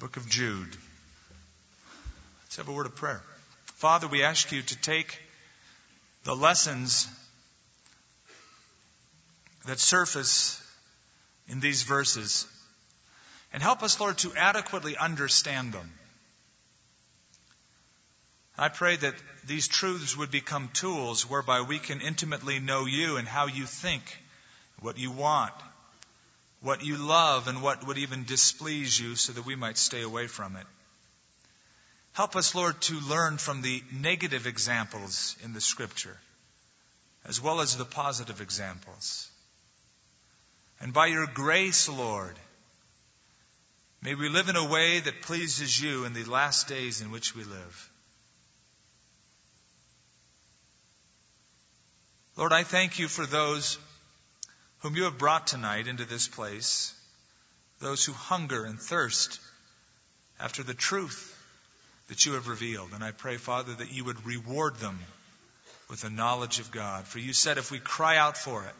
Book of Jude. Let's have a word of prayer. Father, we ask you to take the lessons that surface in these verses and help us, Lord, to adequately understand them. I pray that these truths would become tools whereby we can intimately know you and how you think, what you want, what you love, and what would even displease you so that we might stay away from it. Help us, Lord, to learn from the negative examples in the Scripture, as well as the positive examples. And by your grace, Lord, may we live in a way that pleases you in the last days in which we live. Lord, I thank you for those whom you have brought tonight into this place, those who hunger and thirst after the truth that you have revealed. And I pray, Father, that you would reward them with the knowledge of God. For you said if we cry out for it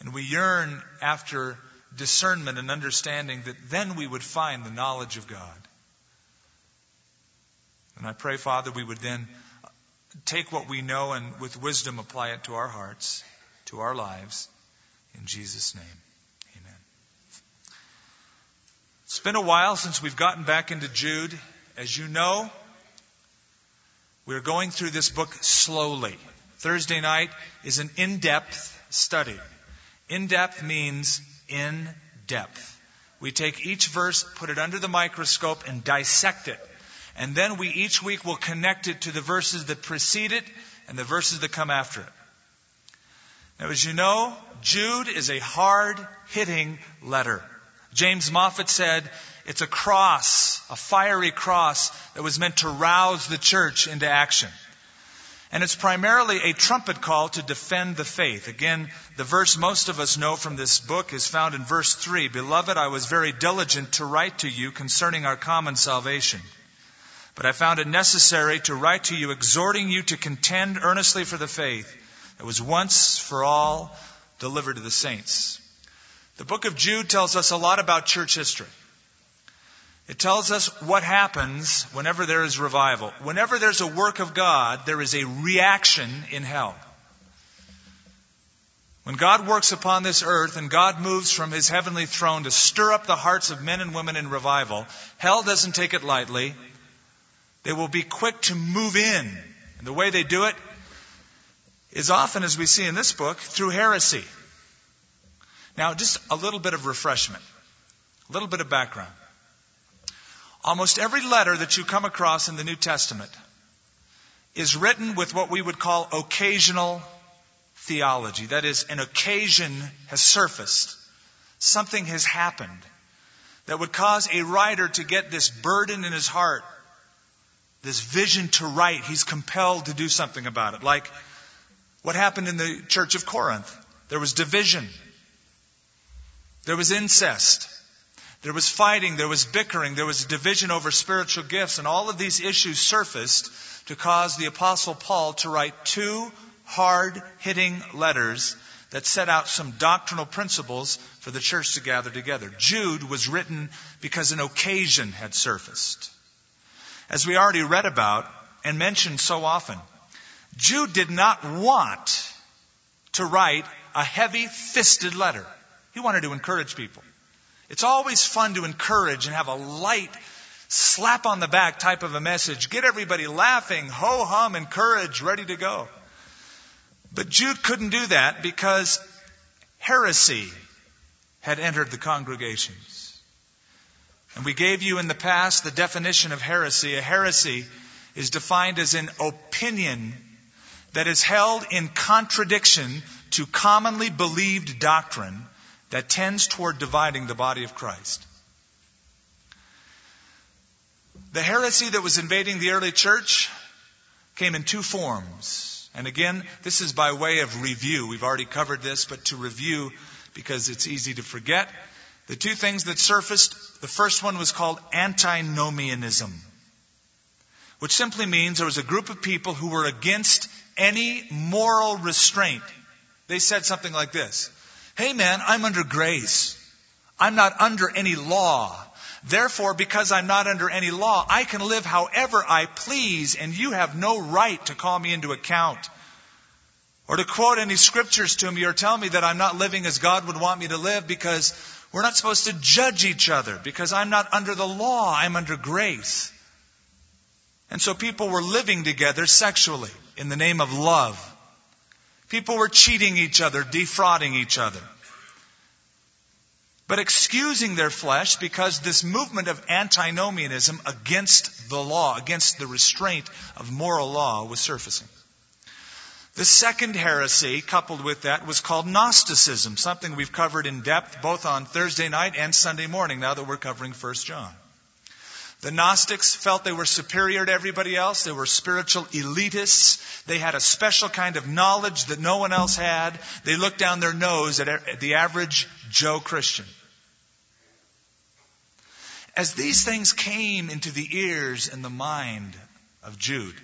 and we yearn after discernment and understanding, that then we would find the knowledge of God. And I pray, Father, we would then take what we know and with wisdom apply it to our hearts, to our lives. In Jesus' name, amen. It's been a while since we've gotten back into Jude. As you know, we're going through this book slowly. Thursday night is an in depth study. In depth means in depth. We take each verse, put it under the microscope, and dissect it. And then we each week will connect it to the verses that precede it and the verses that come after it. Now, as you know, Jude is a hard hitting letter. James Moffatt said it's a cross, a fiery cross that was meant to rouse the church into action. And it's primarily a trumpet call to defend the faith. Again, the verse most of us know from this book is found in verse 3 Beloved, I was very diligent to write to you concerning our common salvation. But I found it necessary to write to you, exhorting you to contend earnestly for the faith that was once for all delivered to the saints. The book of Jude tells us a lot about church history. It tells us what happens whenever there is revival. Whenever there's a work of God, there is a reaction in hell. When God works upon this earth and God moves from his heavenly throne to stir up the hearts of men and women in revival, hell doesn't take it lightly. They will be quick to move in. And the way they do it is often, as we see in this book, through heresy. Now, just a little bit of refreshment, a little bit of background. Almost every letter that you come across in the New Testament is written with what we would call occasional theology. That is, an occasion has surfaced. Something has happened that would cause a writer to get this burden in his heart this vision to write. He's compelled to do something about it. Like what happened in the church of Corinth. There was division. There was incest. There was fighting. There was bickering. There was division over spiritual gifts. And all of these issues surfaced to cause the apostle Paul to write two hard hitting letters that set out some doctrinal principles for the church to gather together. Jude was written because an occasion had surfaced as we already read about and mentioned so often. Jude did not want to write a heavy fisted letter. He wanted to encourage people. It's always fun to encourage and have a light, slap on the back type of a message. Get everybody laughing, ho hum, encourage, ready to go. But Jude couldn't do that because heresy had entered the congregations. And we gave you in the past the definition of heresy. A heresy is defined as an opinion that is held in contradiction to commonly believed doctrine that tends toward dividing the body of Christ. The heresy that was invading the early church came in two forms. And again, this is by way of review. We've already covered this, but to review because it's easy to forget. The two things that surfaced, the first one was called antinomianism, which simply means there was a group of people who were against any moral restraint. They said something like this Hey man, I'm under grace. I'm not under any law. Therefore, because I'm not under any law, I can live however I please, and you have no right to call me into account. Or to quote any scriptures to me or tell me that I'm not living as God would want me to live because we're not supposed to judge each other because I'm not under the law, I'm under grace. And so people were living together sexually in the name of love. People were cheating each other, defrauding each other. But excusing their flesh because this movement of antinomianism against the law, against the restraint of moral law was surfacing. The second heresy, coupled with that, was called Gnosticism, something we've covered in depth both on Thursday night and Sunday morning now that we're covering 1 John. The Gnostics felt they were superior to everybody else. They were spiritual elitists. They had a special kind of knowledge that no one else had. They looked down their nose at the average Joe Christian. As these things came into the ears and the mind of Jude,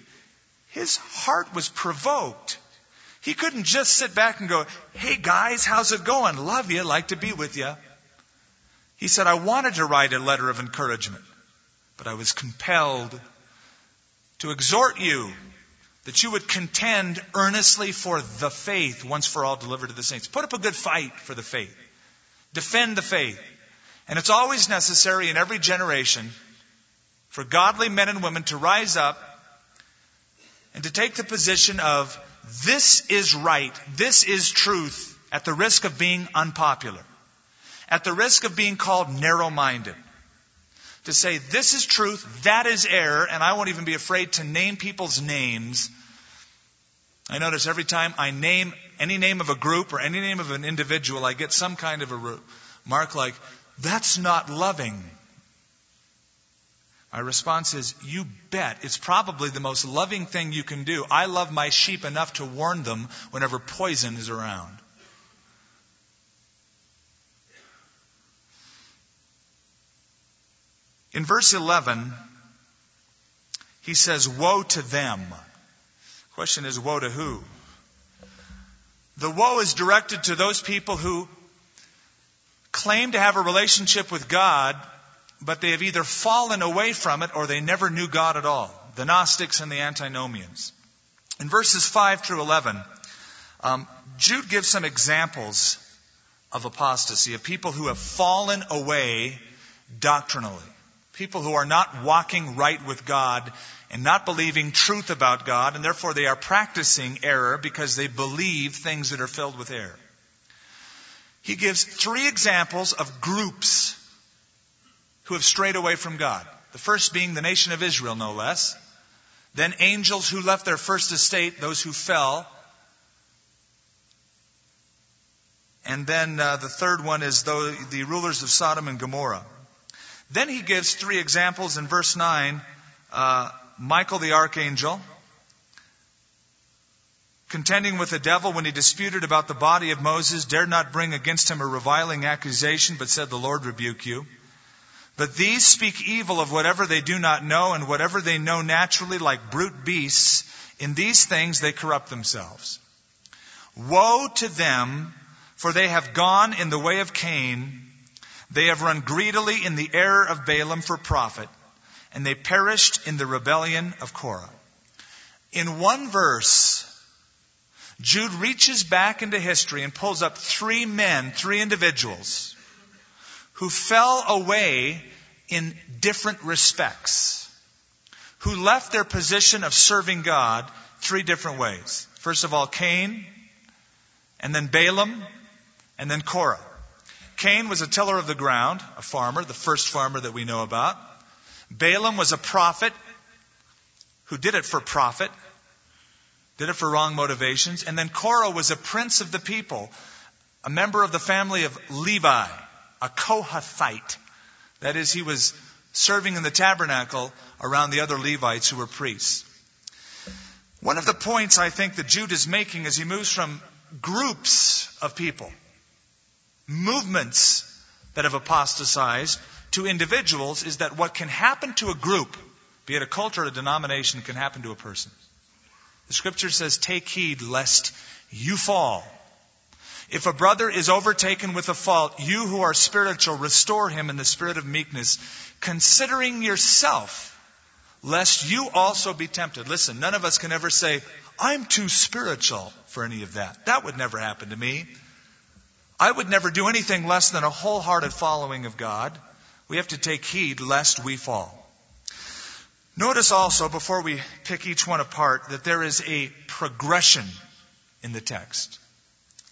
his heart was provoked. He couldn't just sit back and go, Hey guys, how's it going? Love you, like to be with you. He said, I wanted to write a letter of encouragement. But I was compelled to exhort you that you would contend earnestly for the faith once for all delivered to the saints. Put up a good fight for the faith. Defend the faith. And it's always necessary in every generation for godly men and women to rise up and to take the position of this is right, this is truth, at the risk of being unpopular, at the risk of being called narrow minded, to say this is truth, that is error, and I won't even be afraid to name people's names. I notice every time I name any name of a group or any name of an individual, I get some kind of a remark like, that's not loving. My response is, you bet. It's probably the most loving thing you can do. I love my sheep enough to warn them whenever poison is around. In verse 11, he says, Woe to them. Question is, woe to who? The woe is directed to those people who claim to have a relationship with God, but they have either fallen away from it or they never knew God at all. The Gnostics and the Antinomians. In verses 5 through 11, um, Jude gives some examples of apostasy, of people who have fallen away doctrinally. People who are not walking right with God and not believing truth about God, and therefore they are practicing error because they believe things that are filled with error. He gives three examples of groups who have strayed away from God. The first being the nation of Israel, no less. Then angels who left their first estate, those who fell. And then uh, the third one is the, the rulers of Sodom and Gomorrah. Then he gives three examples in verse 9 uh, Michael the archangel, contending with the devil when he disputed about the body of Moses, dared not bring against him a reviling accusation, but said, The Lord rebuke you. But these speak evil of whatever they do not know, and whatever they know naturally, like brute beasts, in these things they corrupt themselves. Woe to them, for they have gone in the way of Cain they have run greedily in the error of Balaam for profit, and they perished in the rebellion of Korah. In one verse, Jude reaches back into history and pulls up three men, three individuals, who fell away in different respects, who left their position of serving God three different ways. First of all, Cain, and then Balaam, and then Korah. Cain was a tiller of the ground, a farmer, the first farmer that we know about. Balaam was a prophet who did it for profit, did it for wrong motivations. And then Korah was a prince of the people, a member of the family of Levi, a Kohathite. That is, he was serving in the tabernacle around the other Levites who were priests. One of the points I think that Jude is making as he moves from groups of people movements that have apostatized to individuals is that what can happen to a group, be it a culture or a denomination, can happen to a person. The scripture says, take heed lest you fall. If a brother is overtaken with a fault, you who are spiritual, restore him in the spirit of meekness, considering yourself, lest you also be tempted. Listen, none of us can ever say, I'm too spiritual for any of that. That would never happen to me. I would never do anything less than a wholehearted following of God. We have to take heed lest we fall. Notice also, before we pick each one apart, that there is a progression in the text.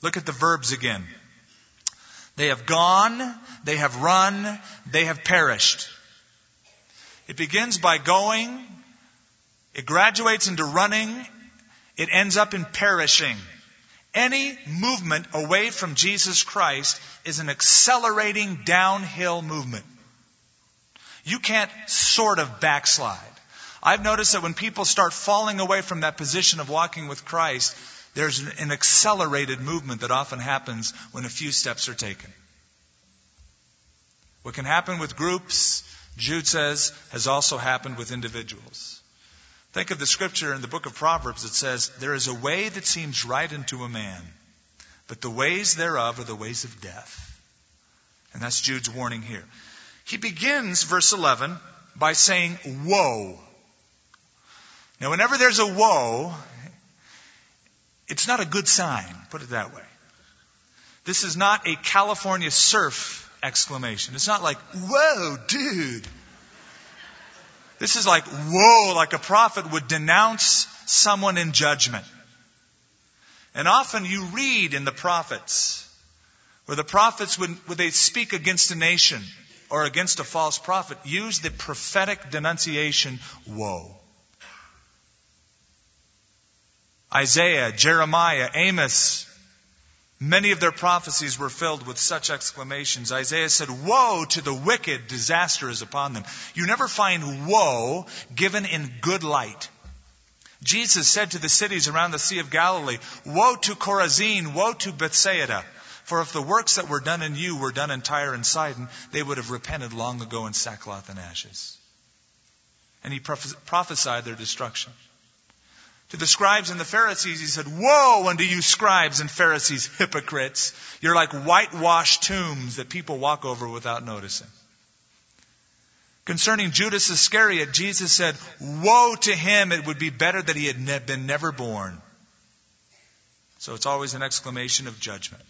Look at the verbs again. They have gone, they have run, they have perished. It begins by going, it graduates into running, it ends up in perishing. Any movement away from Jesus Christ is an accelerating downhill movement. You can't sort of backslide. I've noticed that when people start falling away from that position of walking with Christ, there's an accelerated movement that often happens when a few steps are taken. What can happen with groups, Jude says, has also happened with individuals. Think of the scripture in the book of Proverbs that says, There is a way that seems right unto a man, but the ways thereof are the ways of death. And that's Jude's warning here. He begins verse 11 by saying, Woe. Now, whenever there's a woe, it's not a good sign, put it that way. This is not a California surf exclamation. It's not like, whoa, dude. This is like, whoa, like a prophet would denounce someone in judgment. And often you read in the prophets where the prophets, when, when they speak against a nation or against a false prophet, use the prophetic denunciation, woe. Isaiah, Jeremiah, Amos, many of their prophecies were filled with such exclamations. Isaiah said, Woe to the wicked, disaster is upon them. You never find woe given in good light. Jesus said to the cities around the Sea of Galilee, Woe to Chorazin, woe to Bethsaida. For if the works that were done in you were done in Tyre and Sidon, they would have repented long ago in sackcloth and ashes. And he prophesied their destruction. To the scribes and the Pharisees, he said, Woe unto you, scribes and Pharisees, hypocrites! You're like whitewashed tombs that people walk over without noticing. Concerning Judas Iscariot, Jesus said, Woe to him! It would be better that he had been never born. So it's always an exclamation of judgment.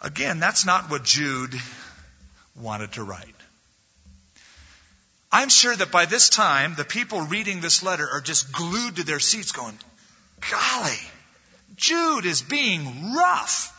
Again, that's not what Jude wanted to write. I'm sure that by this time, the people reading this letter are just glued to their seats going, golly, Jude is being rough.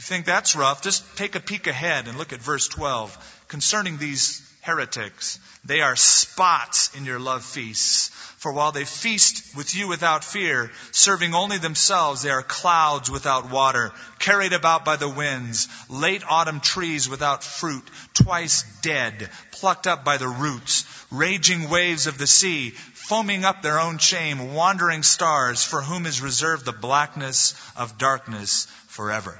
You think that's rough? Just take a peek ahead and look at verse 12. Concerning these heretics, they are spots in your love feasts. For while they feast with you without fear, serving only themselves, they are clouds without water, carried about by the winds, late autumn trees without fruit, twice dead, plucked up by the roots, raging waves of the sea, foaming up their own shame, wandering stars, for whom is reserved the blackness of darkness forever.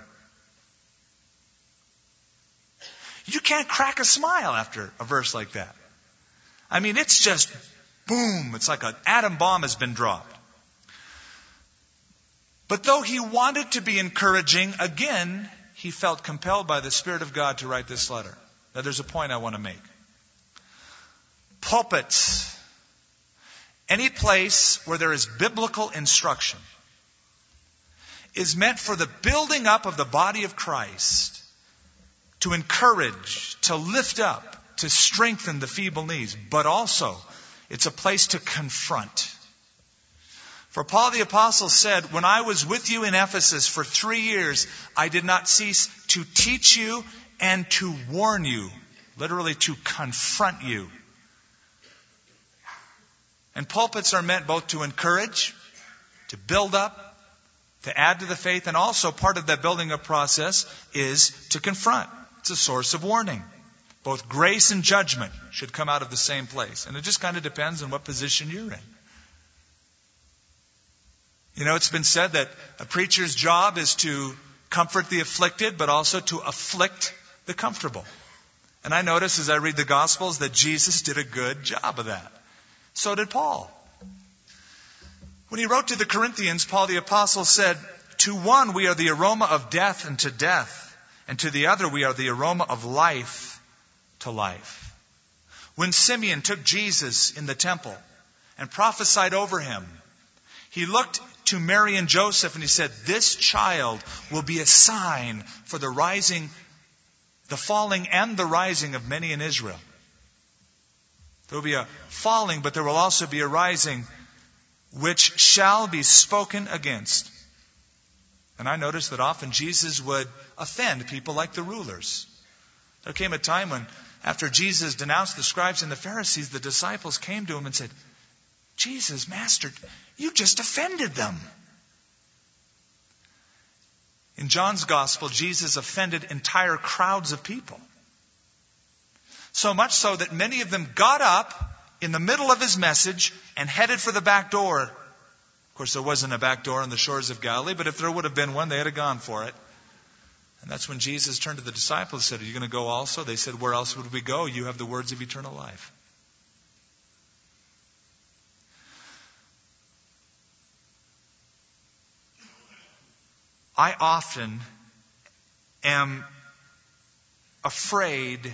You can't crack a smile after a verse like that. I mean, it's just boom. It's like an atom bomb has been dropped. But though he wanted to be encouraging, again, he felt compelled by the Spirit of God to write this letter. Now, there's a point I want to make. Pulpits, any place where there is biblical instruction, is meant for the building up of the body of Christ to encourage, to lift up, to strengthen the feeble knees, but also it's a place to confront. For Paul the Apostle said, When I was with you in Ephesus for three years, I did not cease to teach you and to warn you, literally to confront you. And pulpits are meant both to encourage, to build up, to add to the faith, and also part of that building up process is to confront. It's a source of warning. Both grace and judgment should come out of the same place. And it just kind of depends on what position you're in. You know, it's been said that a preacher's job is to comfort the afflicted, but also to afflict the comfortable. And I notice as I read the Gospels that Jesus did a good job of that. So did Paul. When he wrote to the Corinthians, Paul the Apostle said, To one we are the aroma of death unto death, and to the other we are the aroma of life to life. When Simeon took Jesus in the temple and prophesied over him, he looked to Mary and Joseph and he said, This child will be a sign for the rising, the falling and the rising of many in Israel. There will be a falling, but there will also be a rising which shall be spoken against. And I noticed that often Jesus would offend people like the rulers. There came a time when, after Jesus denounced the scribes and the Pharisees, the disciples came to him and said, Jesus, Master, you just offended them. In John's Gospel, Jesus offended entire crowds of people. So much so that many of them got up in the middle of his message and headed for the back door. Course, there wasn't a back door on the shores of Galilee, but if there would have been one, they'd have gone for it. And that's when Jesus turned to the disciples and said, Are you going to go also? They said, Where else would we go? You have the words of eternal life. I often am afraid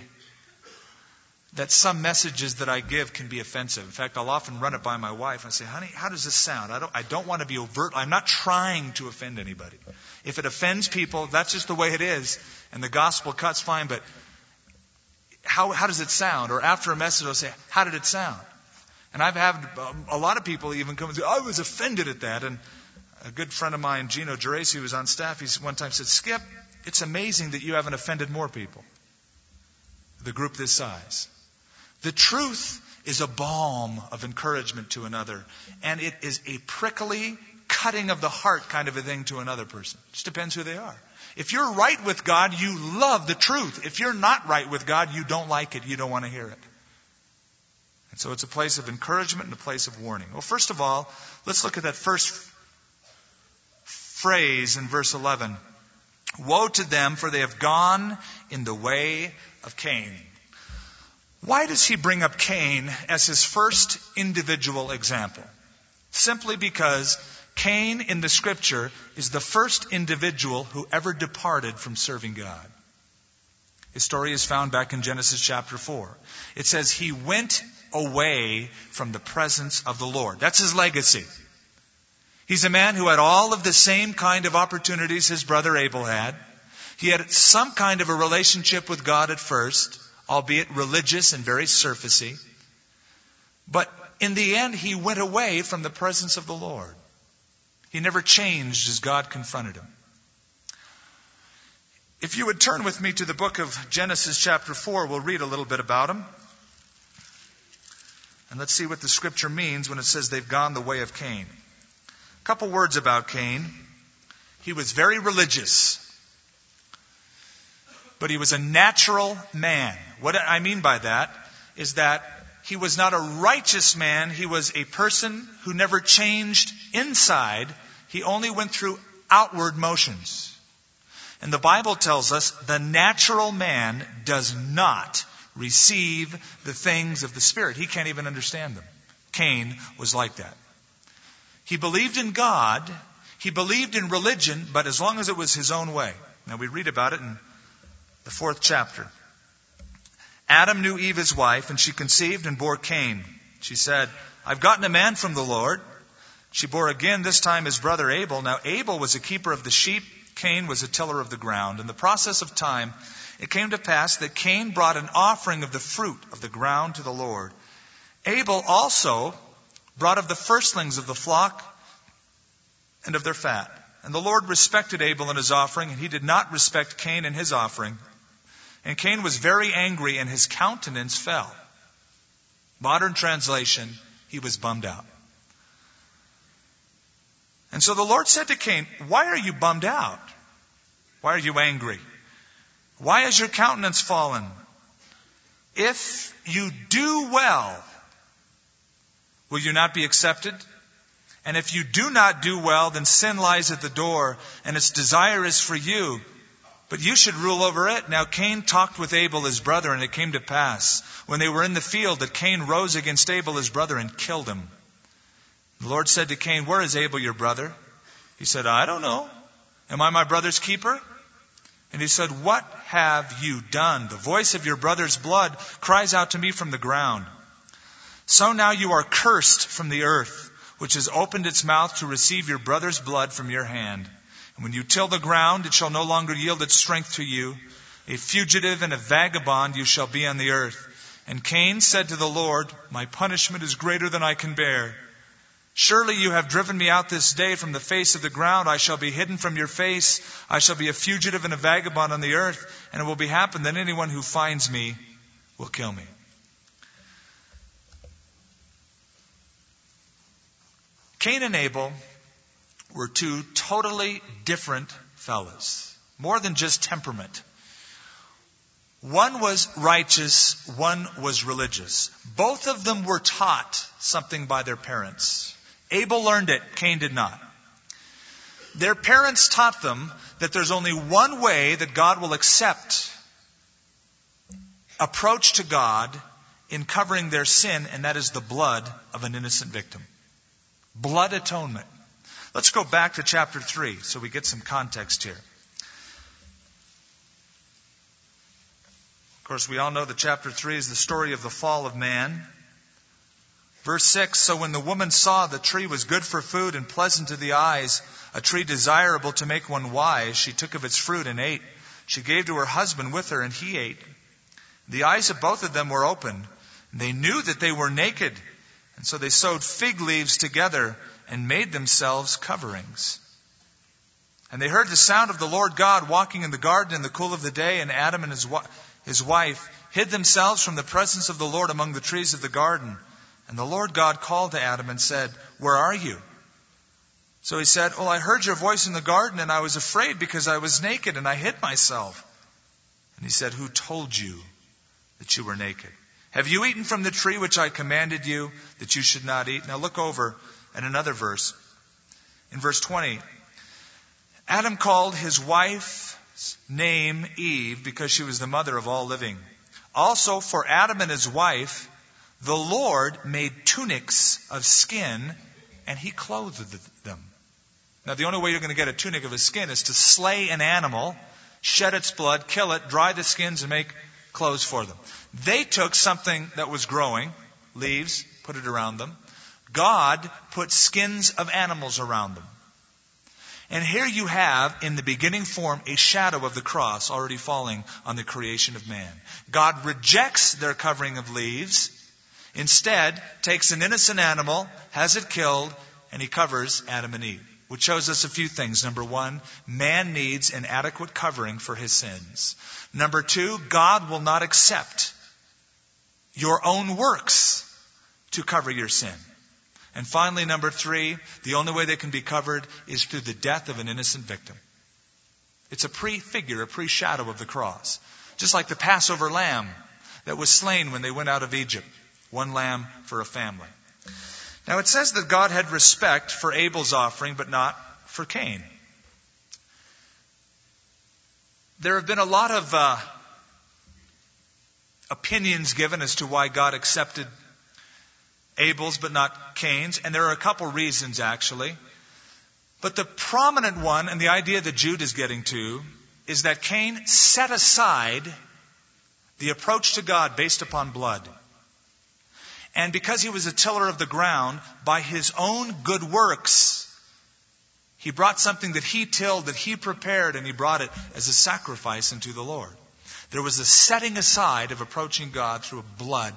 that some messages that I give can be offensive. In fact, I'll often run it by my wife and say, honey, how does this sound? I don't, I don't want to be overt. I'm not trying to offend anybody. If it offends people, that's just the way it is. And the gospel cuts fine, but how, how does it sound? Or after a message, I'll say, how did it sound? And I've had um, a lot of people even come and say, I was offended at that. And a good friend of mine, Gino Geraci, who was on staff, he one time said, Skip, it's amazing that you haven't offended more people. The group this size. The truth is a balm of encouragement to another, and it is a prickly, cutting of the heart kind of a thing to another person. It just depends who they are. If you're right with God, you love the truth. If you're not right with God, you don't like it. You don't want to hear it. And so it's a place of encouragement and a place of warning. Well, first of all, let's look at that first phrase in verse 11. Woe to them, for they have gone in the way of Cain. Why does he bring up Cain as his first individual example? Simply because Cain in the scripture is the first individual who ever departed from serving God. His story is found back in Genesis chapter 4. It says he went away from the presence of the Lord. That's his legacy. He's a man who had all of the same kind of opportunities his brother Abel had. He had some kind of a relationship with God at first albeit religious and very surfacey. But in the end, he went away from the presence of the Lord. He never changed as God confronted him. If you would turn with me to the book of Genesis, chapter 4, we'll read a little bit about him. And let's see what the scripture means when it says they've gone the way of Cain. A couple words about Cain. He was very religious but he was a natural man. What I mean by that is that he was not a righteous man. He was a person who never changed inside. He only went through outward motions. And the Bible tells us the natural man does not receive the things of the Spirit. He can't even understand them. Cain was like that. He believed in God. He believed in religion, but as long as it was his own way. Now we read about it in the fourth chapter. Adam knew Eve, his wife, and she conceived and bore Cain. She said, I've gotten a man from the Lord. She bore again, this time his brother Abel. Now, Abel was a keeper of the sheep, Cain was a tiller of the ground. In the process of time, it came to pass that Cain brought an offering of the fruit of the ground to the Lord. Abel also brought of the firstlings of the flock and of their fat. And the Lord respected Abel and his offering, and he did not respect Cain and his offering. And Cain was very angry, and his countenance fell. Modern translation, he was bummed out. And so the Lord said to Cain, Why are you bummed out? Why are you angry? Why has your countenance fallen? If you do well, will you not be accepted? And if you do not do well, then sin lies at the door, and its desire is for you, but you should rule over it. Now Cain talked with Abel his brother, and it came to pass, when they were in the field, that Cain rose against Abel his brother and killed him. The Lord said to Cain, Where is Abel your brother? He said, I don't know. Am I my brother's keeper? And he said, What have you done? The voice of your brother's blood cries out to me from the ground. So now you are cursed from the earth, which has opened its mouth to receive your brother's blood from your hand. And when you till the ground, it shall no longer yield its strength to you. A fugitive and a vagabond you shall be on the earth. And Cain said to the Lord, My punishment is greater than I can bear. Surely you have driven me out this day from the face of the ground. I shall be hidden from your face. I shall be a fugitive and a vagabond on the earth. And it will be happen that anyone who finds me will kill me. Cain and Abel were two totally different fellows. More than just temperament. One was righteous, one was religious. Both of them were taught something by their parents. Abel learned it, Cain did not. Their parents taught them that there's only one way that God will accept approach to God in covering their sin, and that is the blood of an innocent victim. Blood atonement. Let's go back to chapter 3 so we get some context here. Of course, we all know that chapter 3 is the story of the fall of man. Verse 6 So when the woman saw the tree was good for food and pleasant to the eyes, a tree desirable to make one wise, she took of its fruit and ate. She gave to her husband with her, and he ate. The eyes of both of them were opened. And they knew that they were naked, and so they sewed fig leaves together and made themselves coverings. And they heard the sound of the Lord God walking in the garden in the cool of the day, and Adam and his, his wife hid themselves from the presence of the Lord among the trees of the garden. And the Lord God called to Adam and said, Where are you? So he said, Well, I heard your voice in the garden, and I was afraid because I was naked, and I hid myself. And he said, Who told you that you were naked? Have you eaten from the tree which I commanded you that you should not eat? Now look over at another verse. In verse 20, Adam called his wife's name Eve because she was the mother of all living. Also, for Adam and his wife, the Lord made tunics of skin and he clothed them. Now, the only way you're going to get a tunic of a skin is to slay an animal, shed its blood, kill it, dry the skins, and make clothes for them. They took something that was growing, leaves, put it around them. God put skins of animals around them. And here you have, in the beginning form, a shadow of the cross already falling on the creation of man. God rejects their covering of leaves Instead, takes an innocent animal, has it killed, and he covers Adam and Eve. Which shows us a few things. Number one, man needs an adequate covering for his sins. Number two, God will not accept your own works to cover your sin. And finally, number three, the only way they can be covered is through the death of an innocent victim. It's a prefigure, a pre-shadow of the cross. Just like the Passover lamb that was slain when they went out of Egypt. One lamb for a family. Now it says that God had respect for Abel's offering, but not for Cain. There have been a lot of uh, opinions given as to why God accepted Abel's but not Cain's, and there are a couple reasons actually. But the prominent one, and the idea that Jude is getting to, is that Cain set aside the approach to God based upon blood. And because he was a tiller of the ground, by his own good works, he brought something that he tilled, that he prepared, and he brought it as a sacrifice unto the Lord. There was a setting aside of approaching God through blood,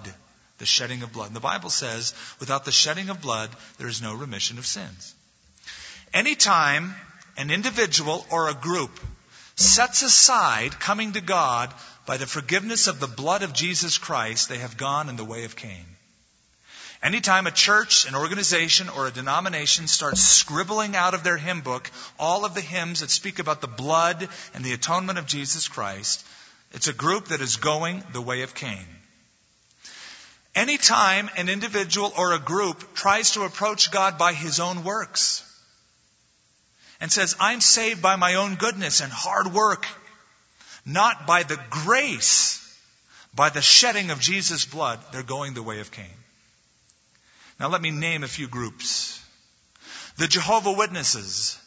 the shedding of blood. And the Bible says, without the shedding of blood, there is no remission of sins. Anytime an individual or a group sets aside coming to God by the forgiveness of the blood of Jesus Christ, they have gone in the way of Cain. Anytime a church, an organization, or a denomination starts scribbling out of their hymn book all of the hymns that speak about the blood and the atonement of Jesus Christ, it's a group that is going the way of Cain. Anytime an individual or a group tries to approach God by his own works and says, I'm saved by my own goodness and hard work, not by the grace, by the shedding of Jesus' blood, they're going the way of Cain. Now let me name a few groups. The Jehovah Witnesses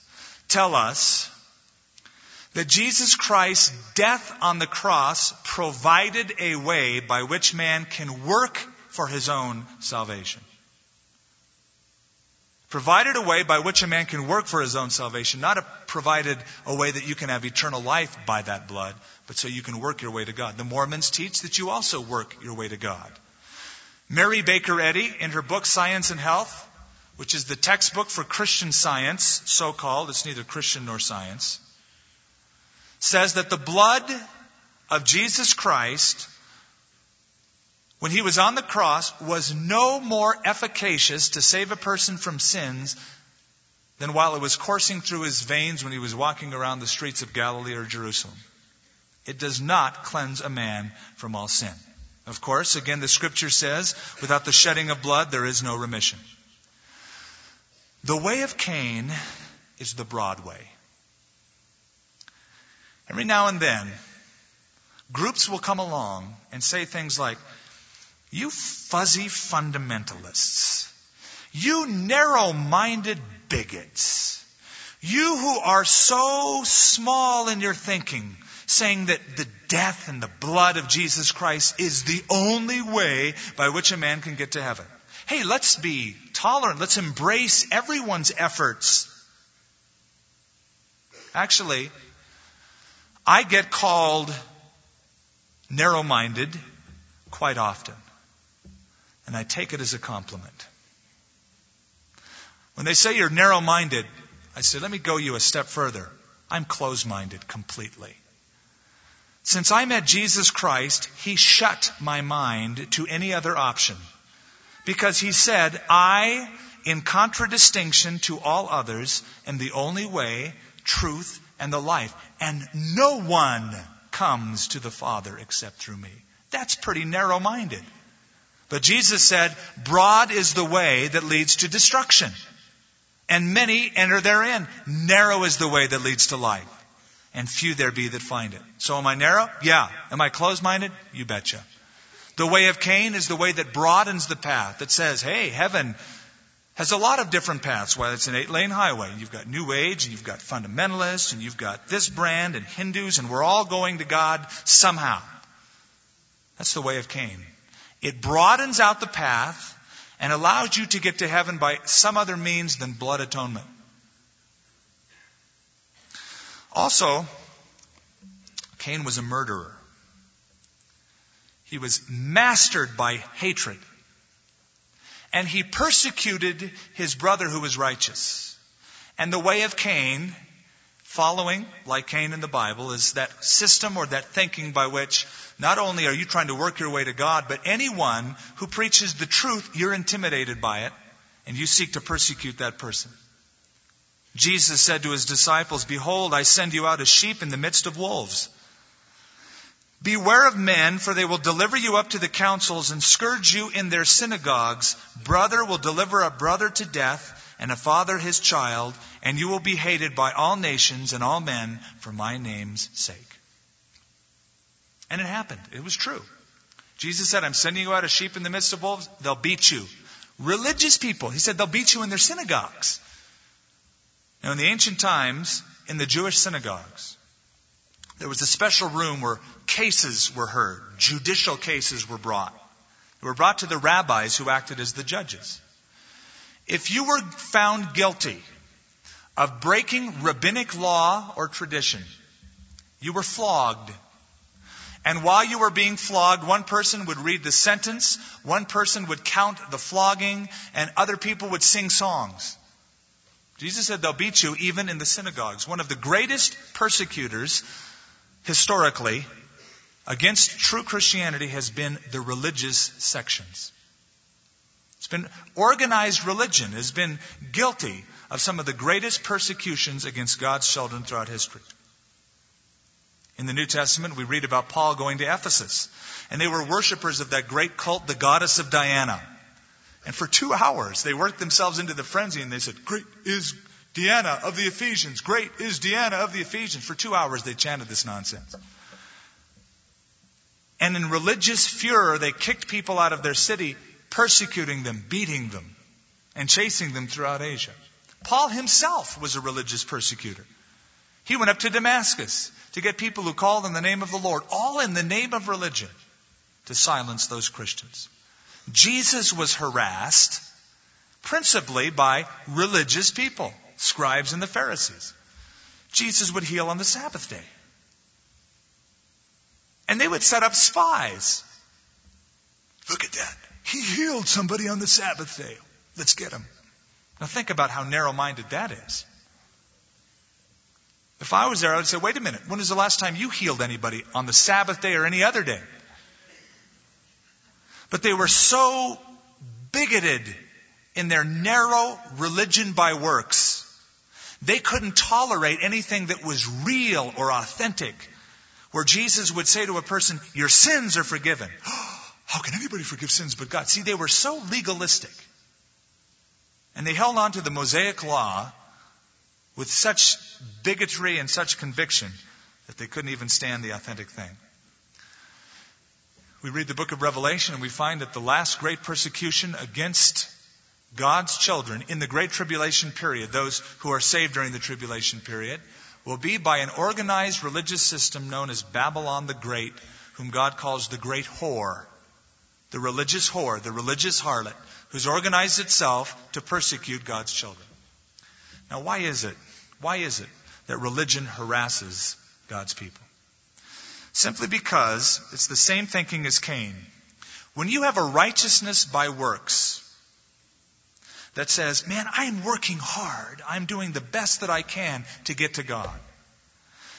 tell us that Jesus Christ's death on the cross provided a way by which man can work for his own salvation. Provided a way by which a man can work for his own salvation, not a, provided a way that you can have eternal life by that blood, but so you can work your way to God. The Mormons teach that you also work your way to God. Mary Baker Eddy, in her book Science and Health, which is the textbook for Christian science, so called, it's neither Christian nor science, says that the blood of Jesus Christ, when he was on the cross, was no more efficacious to save a person from sins than while it was coursing through his veins when he was walking around the streets of Galilee or Jerusalem. It does not cleanse a man from all sin. Of course, again, the scripture says, without the shedding of blood, there is no remission. The way of Cain is the broad way. Every now and then, groups will come along and say things like, You fuzzy fundamentalists, you narrow minded bigots, you who are so small in your thinking, saying that the death and the blood of Jesus Christ is the only way by which a man can get to heaven. Hey, let's be tolerant. Let's embrace everyone's efforts. Actually, I get called narrow minded quite often, and I take it as a compliment. When they say you're narrow minded, I say, let me go you a step further. I'm close minded completely. Since I met Jesus Christ, He shut my mind to any other option. Because He said, I, in contradistinction to all others, am the only way, truth, and the life. And no one comes to the Father except through me. That's pretty narrow minded. But Jesus said, broad is the way that leads to destruction. And many enter therein. Narrow is the way that leads to life. And few there be that find it. So am I narrow? Yeah. Am I closed minded? You betcha. The way of Cain is the way that broadens the path, that says, hey, heaven has a lot of different paths. Whether it's an eight lane highway. You've got New Age, and you've got fundamentalists, and you've got this brand, and Hindus, and we're all going to God somehow. That's the way of Cain. It broadens out the path and allows you to get to heaven by some other means than blood atonement. Also, Cain was a murderer. He was mastered by hatred and he persecuted his brother who was righteous. And the way of Cain, following, like Cain in the Bible, is that system or that thinking by which not only are you trying to work your way to God, but anyone who preaches the truth, you're intimidated by it, and you seek to persecute that person. Jesus said to his disciples, Behold, I send you out as sheep in the midst of wolves. Beware of men, for they will deliver you up to the councils and scourge you in their synagogues. Brother will deliver a brother to death, and a father his child, and you will be hated by all nations and all men for my name's sake. And it happened. It was true. Jesus said, I'm sending you out as sheep in the midst of wolves. They'll beat you. Religious people, he said, they'll beat you in their synagogues. Now, in the ancient times, in the Jewish synagogues, there was a special room where cases were heard, judicial cases were brought. They were brought to the rabbis who acted as the judges. If you were found guilty of breaking rabbinic law or tradition, you were flogged. And while you were being flogged, one person would read the sentence, one person would count the flogging, and other people would sing songs. Jesus said they'll beat you even in the synagogues. One of the greatest persecutors historically, against true Christianity has been the religious sections. It's been organized religion has been guilty of some of the greatest persecutions against God's children throughout history. In the New Testament, we read about Paul going to Ephesus, and they were worshippers of that great cult, the goddess of Diana. And for two hours, they worked themselves into the frenzy, and they said, Great is Diana of the Ephesians. Great is Diana of the Ephesians. For two hours they chanted this nonsense. And in religious furor, they kicked people out of their city, persecuting them, beating them, and chasing them throughout Asia. Paul himself was a religious persecutor. He went up to Damascus to get people who called on the name of the Lord, all in the name of religion, to silence those Christians. Jesus was harassed principally by religious people, scribes and the Pharisees. Jesus would heal on the Sabbath day. And they would set up spies. Look at that. He healed somebody on the Sabbath day. Let's get him. Now think about how narrow minded that is. If I was there, I would say, wait a minute, when was the last time you healed anybody on the Sabbath day or any other day? But they were so bigoted in their narrow religion by works. They couldn't tolerate anything that was real or authentic. Where Jesus would say to a person, Your sins are forgiven. How can anybody forgive sins but God? See, they were so legalistic. And they held on to the Mosaic law with such bigotry and such conviction that they couldn't even stand the authentic thing. We read the book of Revelation and we find that the last great persecution against God's children in the great tribulation period, those who are saved during the tribulation period, will be by an organized religious system known as Babylon the Great, whom God calls the great whore. The religious whore, the religious harlot, who's organized itself to persecute God's children. Now, why is it? Why is it that religion harasses God's people? Simply because it's the same thinking as Cain. When you have a righteousness by works that says, man, I'm working hard. I'm doing the best that I can to get to God.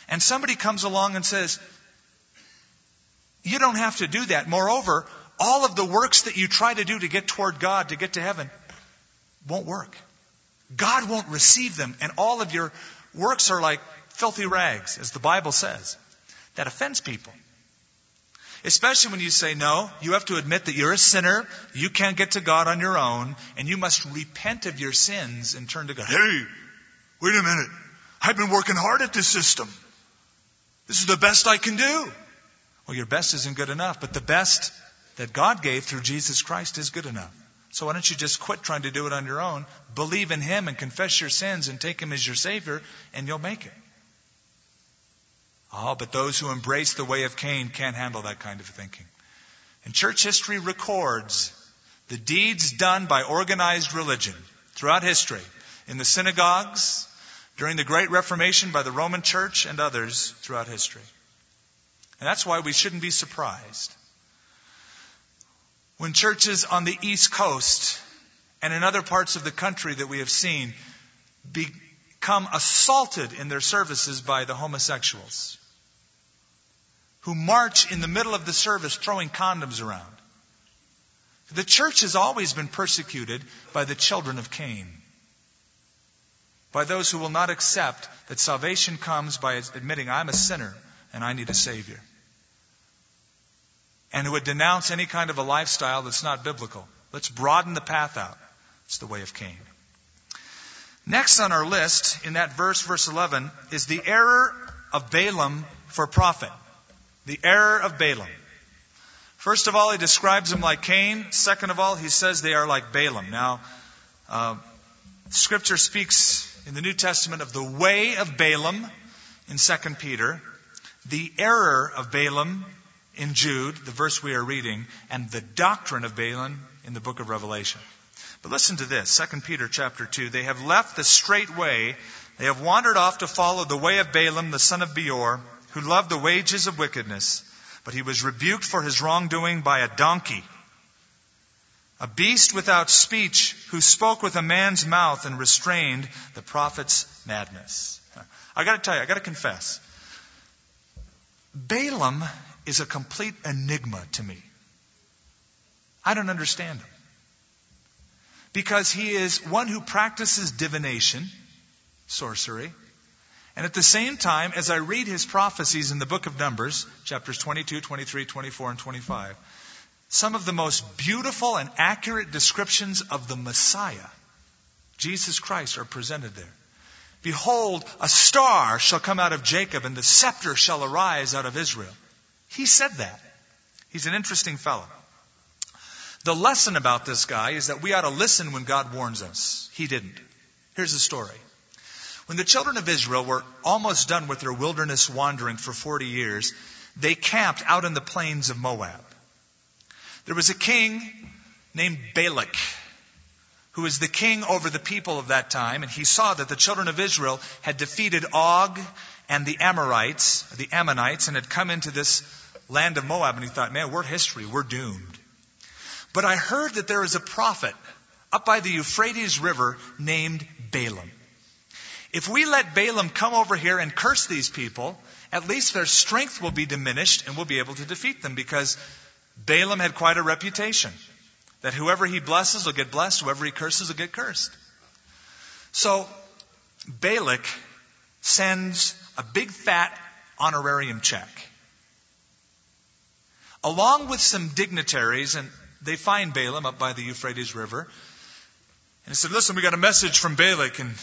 And somebody comes along and says, you don't have to do that. Moreover, all of the works that you try to do to get toward God, to get to heaven, won't work. God won't receive them, and all of your works are like filthy rags, as the Bible says. That offends people. Especially when you say, no, you have to admit that you're a sinner, you can't get to God on your own, and you must repent of your sins and turn to God. Hey, wait a minute. I've been working hard at this system. This is the best I can do. Well, your best isn't good enough, but the best that God gave through Jesus Christ is good enough. So why don't you just quit trying to do it on your own? Believe in Him and confess your sins and take Him as your Savior, and you'll make it. Oh, but those who embrace the way of Cain can't handle that kind of thinking. And church history records the deeds done by organized religion throughout history in the synagogues, during the Great Reformation by the Roman Church, and others throughout history. And that's why we shouldn't be surprised when churches on the East Coast and in other parts of the country that we have seen become assaulted in their services by the homosexuals who march in the middle of the service throwing condoms around. The church has always been persecuted by the children of Cain, by those who will not accept that salvation comes by admitting, I'm a sinner and I need a Savior and who would denounce any kind of a lifestyle that's not biblical. Let's broaden the path out. It's the way of Cain. Next on our list, in that verse, verse 11, is the error of Balaam for profit. The error of Balaam. First of all, he describes them like Cain. Second of all, he says they are like Balaam. Now, uh, Scripture speaks in the New Testament of the way of Balaam in 2 Peter, the error of Balaam in Jude, the verse we are reading, and the doctrine of Balaam in the book of Revelation. But listen to this, 2 Peter chapter 2. They have left the straight way. They have wandered off to follow the way of Balaam, the son of Beor, who loved the wages of wickedness, but he was rebuked for his wrongdoing by a donkey. A beast without speech who spoke with a man's mouth and restrained the prophet's madness. I gotta tell you, I gotta confess. Balaam is a complete enigma to me. I don't understand him. Because he is one who practices divination, sorcery, and at the same time, as I read his prophecies in the book of Numbers, chapters 22, 23, 24, and 25, some of the most beautiful and accurate descriptions of the Messiah, Jesus Christ, are presented there. Behold, a star shall come out of Jacob, and the scepter shall arise out of Israel. He said that. He's an interesting fellow. The lesson about this guy is that we ought to listen when God warns us. He didn't. Here's the story. When the children of Israel were almost done with their wilderness wandering for 40 years, they camped out in the plains of Moab. There was a king named Balak who was the king over the people of that time, and he saw that the children of Israel had defeated Og and the Amorites, the Ammonites, and had come into this land of Moab, and he thought, man, we're history, we're doomed. But I heard that there is a prophet up by the Euphrates River named Balaam. If we let Balaam come over here and curse these people, at least their strength will be diminished and we'll be able to defeat them because Balaam had quite a reputation that whoever he blesses will get blessed, whoever he curses will get cursed. So Balak sends a big fat honorarium check. Along with some dignitaries, and they find Balaam up by the Euphrates River. And he said, Listen, we got a message from Balak, and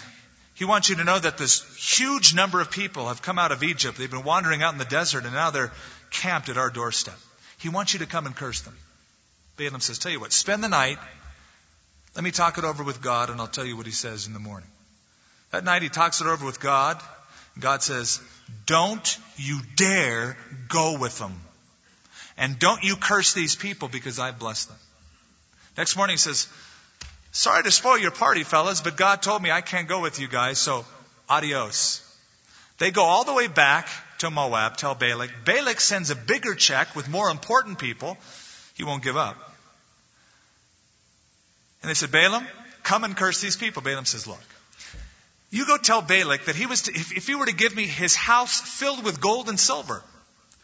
he wants you to know that this huge number of people have come out of Egypt. They've been wandering out in the desert, and now they're camped at our doorstep. He wants you to come and curse them. Balaam says, Tell you what, spend the night. Let me talk it over with God, and I'll tell you what he says in the morning. That night, he talks it over with God. God says, Don't you dare go with them. And don't you curse these people because I blessed them. Next morning he says, Sorry to spoil your party, fellas, but God told me I can't go with you guys, so adios. They go all the way back to Moab, tell Balak. Balak sends a bigger check with more important people. He won't give up. And they said, Balaam, come and curse these people. Balaam says, Look, you go tell Balak that he was to, if, if he were to give me his house filled with gold and silver,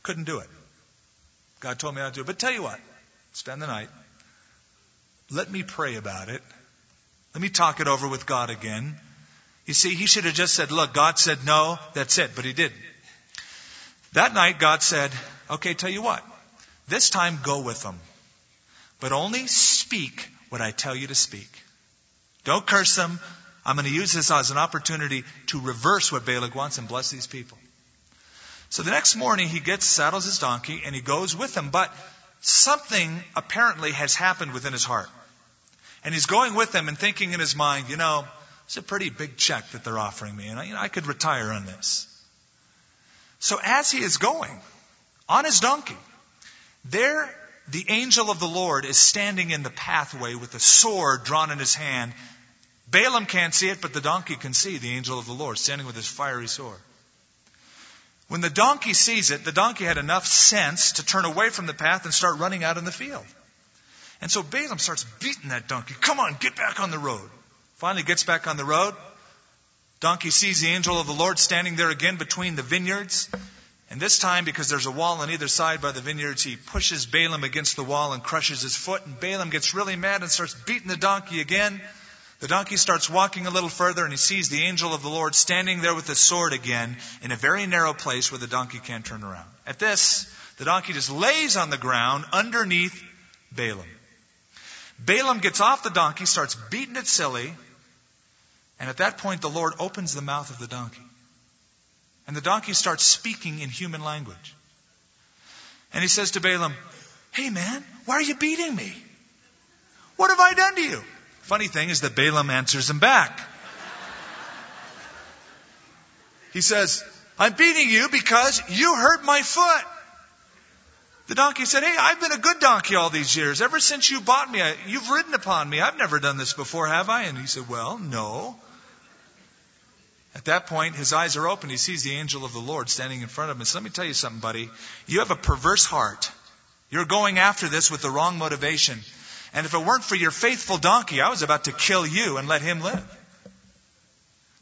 couldn't do it. God told me not to do it. But tell you what, spend the night. Let me pray about it. Let me talk it over with God again. You see, he should have just said, look, God said no, that's it, but he didn't. That night, God said, okay, tell you what, this time go with them, but only speak what I tell you to speak. Don't curse them. I'm going to use this as an opportunity to reverse what Balak wants and bless these people. So the next morning he gets, saddles his donkey, and he goes with them. But something apparently has happened within his heart. And he's going with them and thinking in his mind, you know, it's a pretty big check that they're offering me, and I, you know, I could retire on this. So as he is going on his donkey, there the angel of the Lord is standing in the pathway with a sword drawn in his hand. Balaam can't see it, but the donkey can see the angel of the Lord standing with his fiery sword. When the donkey sees it, the donkey had enough sense to turn away from the path and start running out in the field. And so Balaam starts beating that donkey. Come on, get back on the road. Finally gets back on the road. Donkey sees the angel of the Lord standing there again between the vineyards. And this time, because there's a wall on either side by the vineyards, he pushes Balaam against the wall and crushes his foot. And Balaam gets really mad and starts beating the donkey again. The donkey starts walking a little further and he sees the angel of the Lord standing there with his sword again in a very narrow place where the donkey can't turn around. At this, the donkey just lays on the ground underneath Balaam. Balaam gets off the donkey, starts beating it silly, and at that point the Lord opens the mouth of the donkey. And the donkey starts speaking in human language. And he says to Balaam, Hey man, why are you beating me? What have I done to you? Funny thing is that Balaam answers him back. He says, I'm beating you because you hurt my foot. The donkey said, Hey, I've been a good donkey all these years. Ever since you bought me, you've ridden upon me. I've never done this before, have I? And he said, Well, no. At that point, his eyes are open. He sees the angel of the Lord standing in front of him. And so let me tell you something, buddy. You have a perverse heart. You're going after this with the wrong motivation. And if it weren't for your faithful donkey, I was about to kill you and let him live.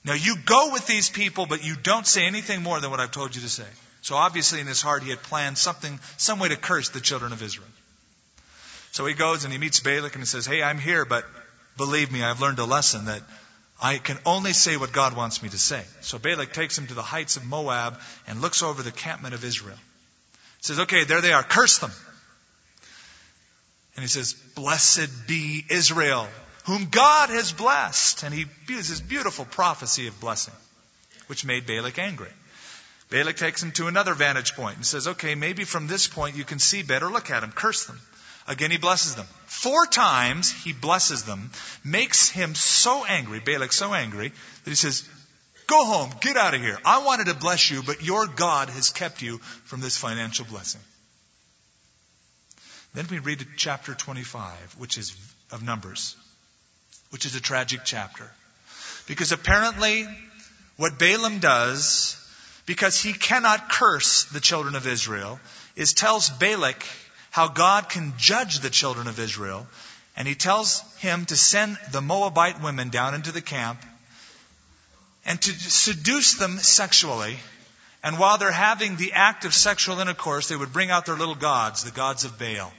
Now you go with these people, but you don't say anything more than what I've told you to say. So obviously in his heart he had planned something, some way to curse the children of Israel. So he goes and he meets Balak and he says, Hey, I'm here, but believe me, I've learned a lesson that I can only say what God wants me to say. So Balak takes him to the heights of Moab and looks over the campment of Israel. He says, Okay, there they are, curse them. And he says, Blessed be Israel, whom God has blessed. And he uses beautiful prophecy of blessing, which made Balak angry. Balak takes him to another vantage point and says, Okay, maybe from this point you can see better. Look at him, curse them. Again, he blesses them. Four times he blesses them, makes him so angry, Balak so angry, that he says, Go home. Get out of here. I wanted to bless you, but your God has kept you from this financial blessing. Then we read chapter 25, which is of Numbers, which is a tragic chapter. Because apparently, what Balaam does, because he cannot curse the children of Israel, is tells Balak how God can judge the children of Israel. And he tells him to send the Moabite women down into the camp and to seduce them sexually. And while they're having the act of sexual intercourse, they would bring out their little gods, the gods of Baal.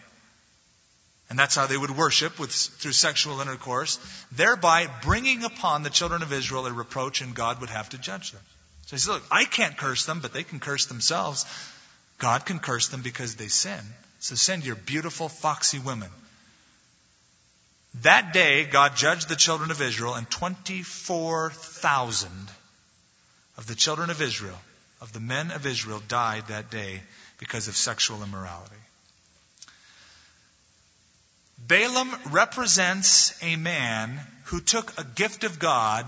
And that's how they would worship with, through sexual intercourse, thereby bringing upon the children of Israel a reproach and God would have to judge them. So he says, look, I can't curse them, but they can curse themselves. God can curse them because they sin. So send your beautiful, foxy women. That day, God judged the children of Israel, and 24,000 of the children of Israel, of the men of Israel, died that day because of sexual immorality. Balaam represents a man who took a gift of God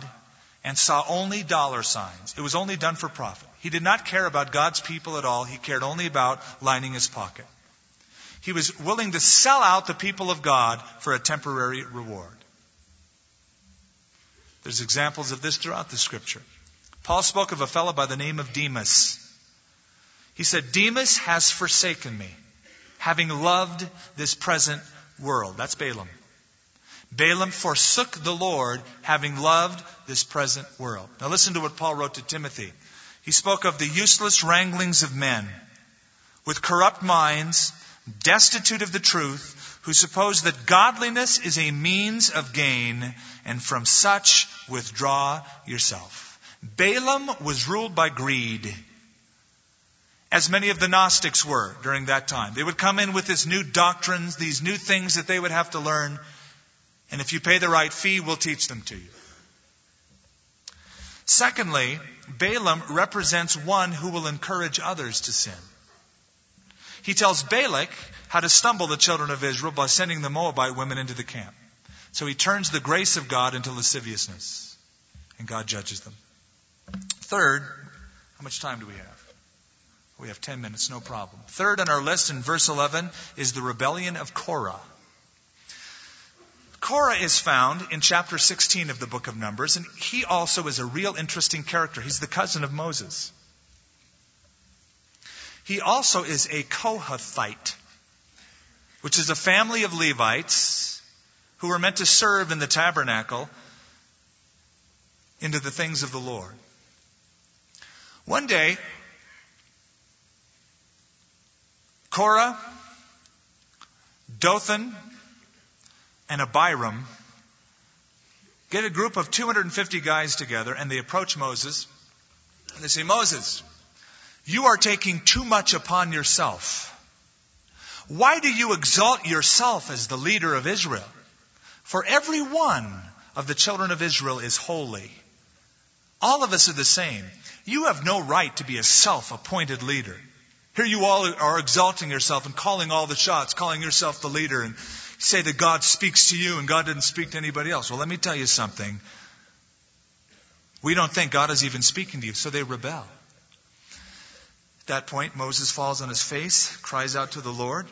and saw only dollar signs. It was only done for profit. He did not care about God's people at all. He cared only about lining his pocket. He was willing to sell out the people of God for a temporary reward. There's examples of this throughout the scripture. Paul spoke of a fellow by the name of Demas. He said, Demas has forsaken me, having loved this present world. That's Balaam. Balaam forsook the Lord, having loved this present world. Now listen to what Paul wrote to Timothy. He spoke of the useless wranglings of men with corrupt minds, destitute of the truth, who suppose that godliness is a means of gain, and from such withdraw yourself. Balaam was ruled by greed as many of the Gnostics were during that time. They would come in with these new doctrines, these new things that they would have to learn, and if you pay the right fee, we'll teach them to you. Secondly, Balaam represents one who will encourage others to sin. He tells Balak how to stumble the children of Israel by sending the Moabite women into the camp. So he turns the grace of God into lasciviousness, and God judges them. Third, how much time do we have? We have 10 minutes, no problem. Third on our list in verse 11 is the rebellion of Korah. Korah is found in chapter 16 of the book of Numbers, and he also is a real interesting character. He's the cousin of Moses. He also is a Kohathite, which is a family of Levites who were meant to serve in the tabernacle into the things of the Lord. One day, Korah, Dathan, and Abiram get a group of 250 guys together and they approach Moses and they say, Moses, you are taking too much upon yourself. Why do you exalt yourself as the leader of Israel? For every one of the children of Israel is holy. All of us are the same. You have no right to be a self appointed leader. Here you all are exalting yourself and calling all the shots, calling yourself the leader, and say that God speaks to you and God didn't speak to anybody else. Well, let me tell you something. We don't think God is even speaking to you, so they rebel. At that point, Moses falls on his face, cries out to the Lord,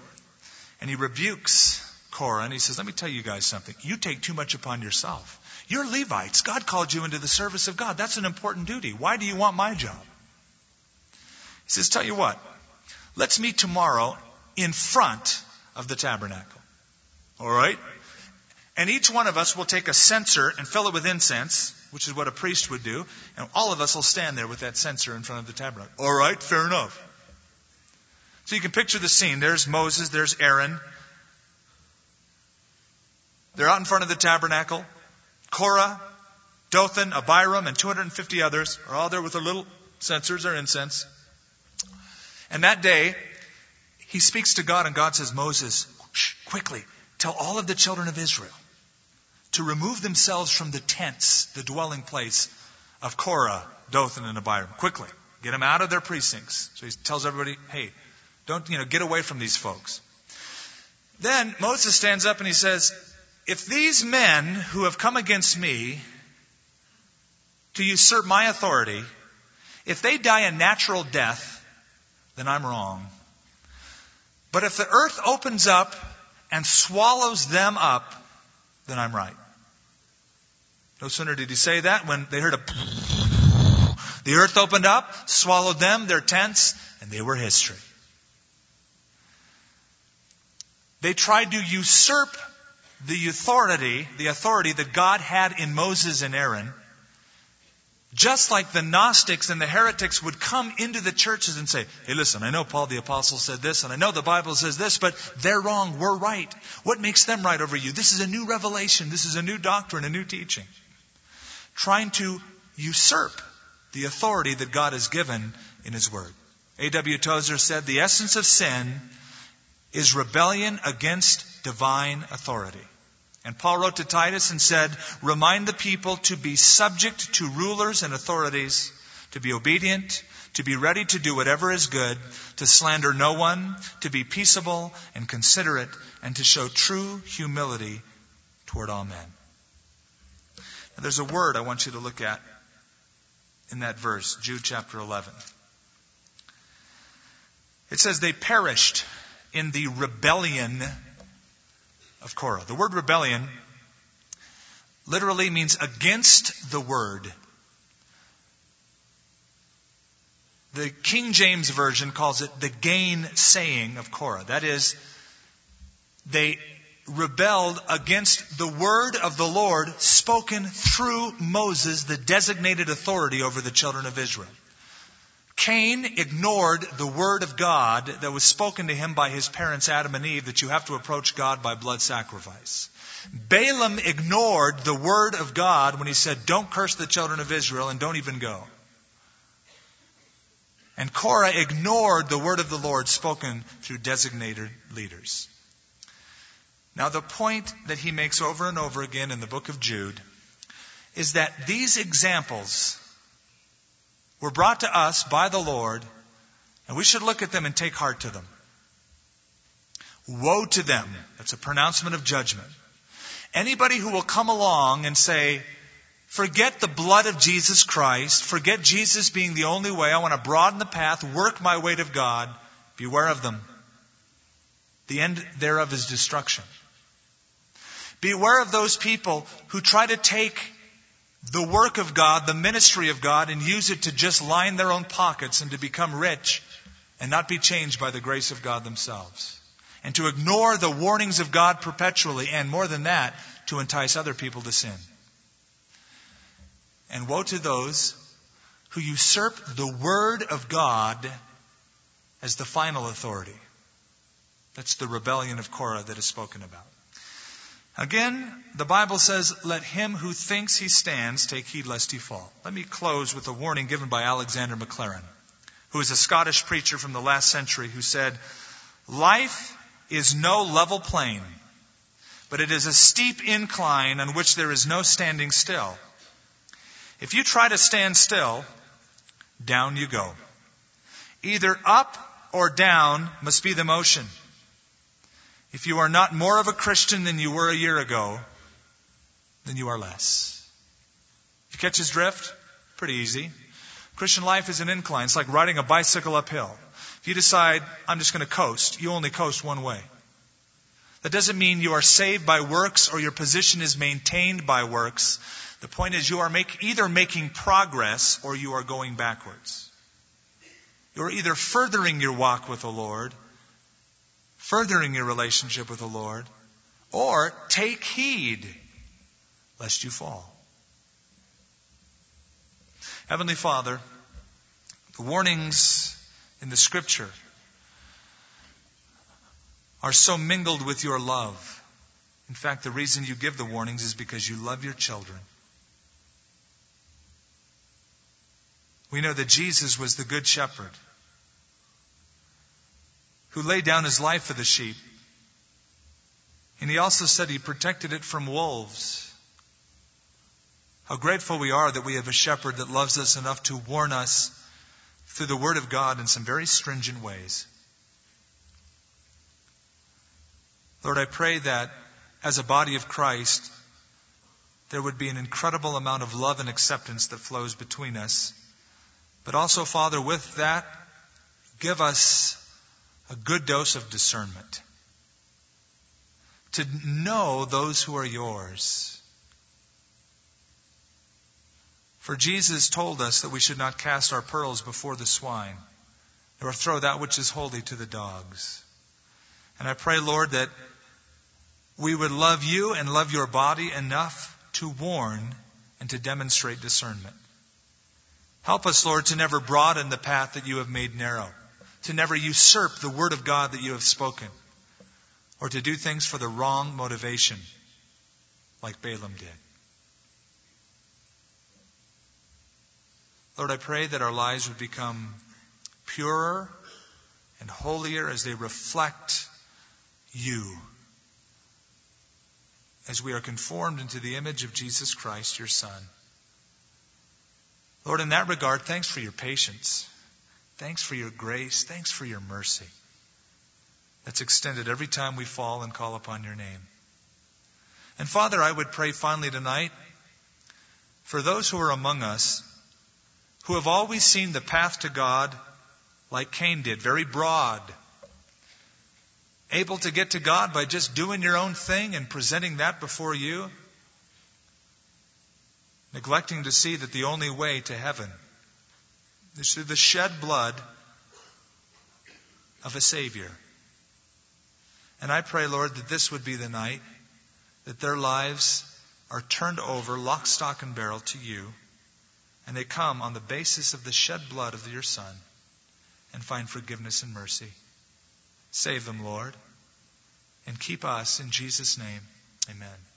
and he rebukes Korah, and he says, Let me tell you guys something. You take too much upon yourself. You're Levites. God called you into the service of God. That's an important duty. Why do you want my job? He says, Tell you what, Let's meet tomorrow in front of the tabernacle. All right? And each one of us will take a censer and fill it with incense, which is what a priest would do, and all of us will stand there with that censer in front of the tabernacle. All right, fair enough. So you can picture the scene. There's Moses, there's Aaron. They're out in front of the tabernacle. Korah, Dathan, Abiram, and 250 others are all there with their little censers or incense. And that day, he speaks to God, and God says, Moses, quickly, tell all of the children of Israel to remove themselves from the tents, the dwelling place of Korah, Dathan, and Abiram. Quickly. Get them out of their precincts. So he tells everybody, hey, don't, you know, get away from these folks. Then Moses stands up and he says, if these men who have come against me to usurp my authority, if they die a natural death, then I'm wrong. But if the earth opens up and swallows them up, then I'm right. No sooner did he say that when they heard a the earth opened up, swallowed them, their tents, and they were history. They tried to usurp the authority, the authority that God had in Moses and Aaron, just like the Gnostics and the heretics would come into the churches and say, Hey, listen, I know Paul the Apostle said this, and I know the Bible says this, but they're wrong, we're right. What makes them right over you? This is a new revelation, this is a new doctrine, a new teaching. Trying to usurp the authority that God has given in His Word. A.W. Tozer said, The essence of sin is rebellion against divine authority. And Paul wrote to Titus and said, Remind the people to be subject to rulers and authorities, to be obedient, to be ready to do whatever is good, to slander no one, to be peaceable and considerate, and to show true humility toward all men. Now, there's a word I want you to look at in that verse, Jude chapter 11. It says, They perished in the rebellion of Korah. The word rebellion literally means against the word. The King James Version calls it the gainsaying of Korah. That is, they rebelled against the word of the Lord spoken through Moses, the designated authority over the children of Israel. Cain ignored the word of God that was spoken to him by his parents Adam and Eve that you have to approach God by blood sacrifice. Balaam ignored the word of God when he said, Don't curse the children of Israel and don't even go. And Korah ignored the word of the Lord spoken through designated leaders. Now, the point that he makes over and over again in the book of Jude is that these examples were brought to us by the Lord, and we should look at them and take heart to them. Woe to them. That's a pronouncement of judgment. Anybody who will come along and say, forget the blood of Jesus Christ, forget Jesus being the only way, I want to broaden the path, work my way to God, beware of them. The end thereof is destruction. Beware of those people who try to take the work of God, the ministry of God, and use it to just line their own pockets and to become rich and not be changed by the grace of God themselves. And to ignore the warnings of God perpetually, and more than that, to entice other people to sin. And woe to those who usurp the Word of God as the final authority. That's the rebellion of Korah that is spoken about. Again, the Bible says, Let him who thinks he stands take heed lest he fall. Let me close with a warning given by Alexander Maclaren, who is a Scottish preacher from the last century who said, Life is no level plain, but it is a steep incline on which there is no standing still. If you try to stand still, down you go. Either up or down must be the motion. If you are not more of a Christian than you were a year ago, then you are less. You catch his drift? Pretty easy. Christian life is an incline. It's like riding a bicycle uphill. If you decide, I'm just going to coast, you only coast one way. That doesn't mean you are saved by works or your position is maintained by works. The point is you are make, either making progress or you are going backwards. You're either furthering your walk with the Lord furthering your relationship with the Lord, or take heed lest you fall. Heavenly Father, the warnings in the Scripture are so mingled with your love. In fact, the reason you give the warnings is because you love your children. We know that Jesus was the Good Shepherd who laid down his life for the sheep. And he also said he protected it from wolves. How grateful we are that we have a shepherd that loves us enough to warn us through the Word of God in some very stringent ways. Lord, I pray that as a body of Christ, there would be an incredible amount of love and acceptance that flows between us. But also, Father, with that, give us a good dose of discernment. To know those who are yours. For Jesus told us that we should not cast our pearls before the swine, nor throw that which is holy to the dogs. And I pray, Lord, that we would love you and love your body enough to warn and to demonstrate discernment. Help us, Lord, to never broaden the path that you have made narrow, to never usurp the word of God that you have spoken, or to do things for the wrong motivation, like Balaam did. Lord, I pray that our lives would become purer and holier as they reflect you as we are conformed into the image of Jesus Christ, your Son. Lord, in that regard, thanks for your patience. Thanks for your grace. Thanks for your mercy that's extended every time we fall and call upon your name. And Father, I would pray finally tonight for those who are among us who have always seen the path to God like Cain did, very broad, able to get to God by just doing your own thing and presenting that before you, neglecting to see that the only way to heaven through the shed blood of a Savior. And I pray, Lord, that this would be the night that their lives are turned over, lock, stock, and barrel to you, and they come on the basis of the shed blood of your Son and find forgiveness and mercy. Save them, Lord, and keep us in Jesus' name. Amen.